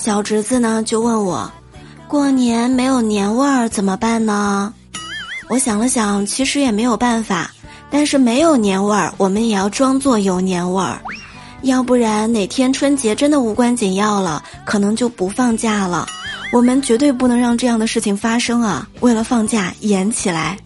小侄子呢就问我过年没有年味儿怎么办呢？我想了想其实也没有办法但是没有年味儿我们也要装作有年味儿。要不然哪天春节真的无关紧要了可能就不放假了。我们绝对不能让这样的事情发生啊为了放假演起来。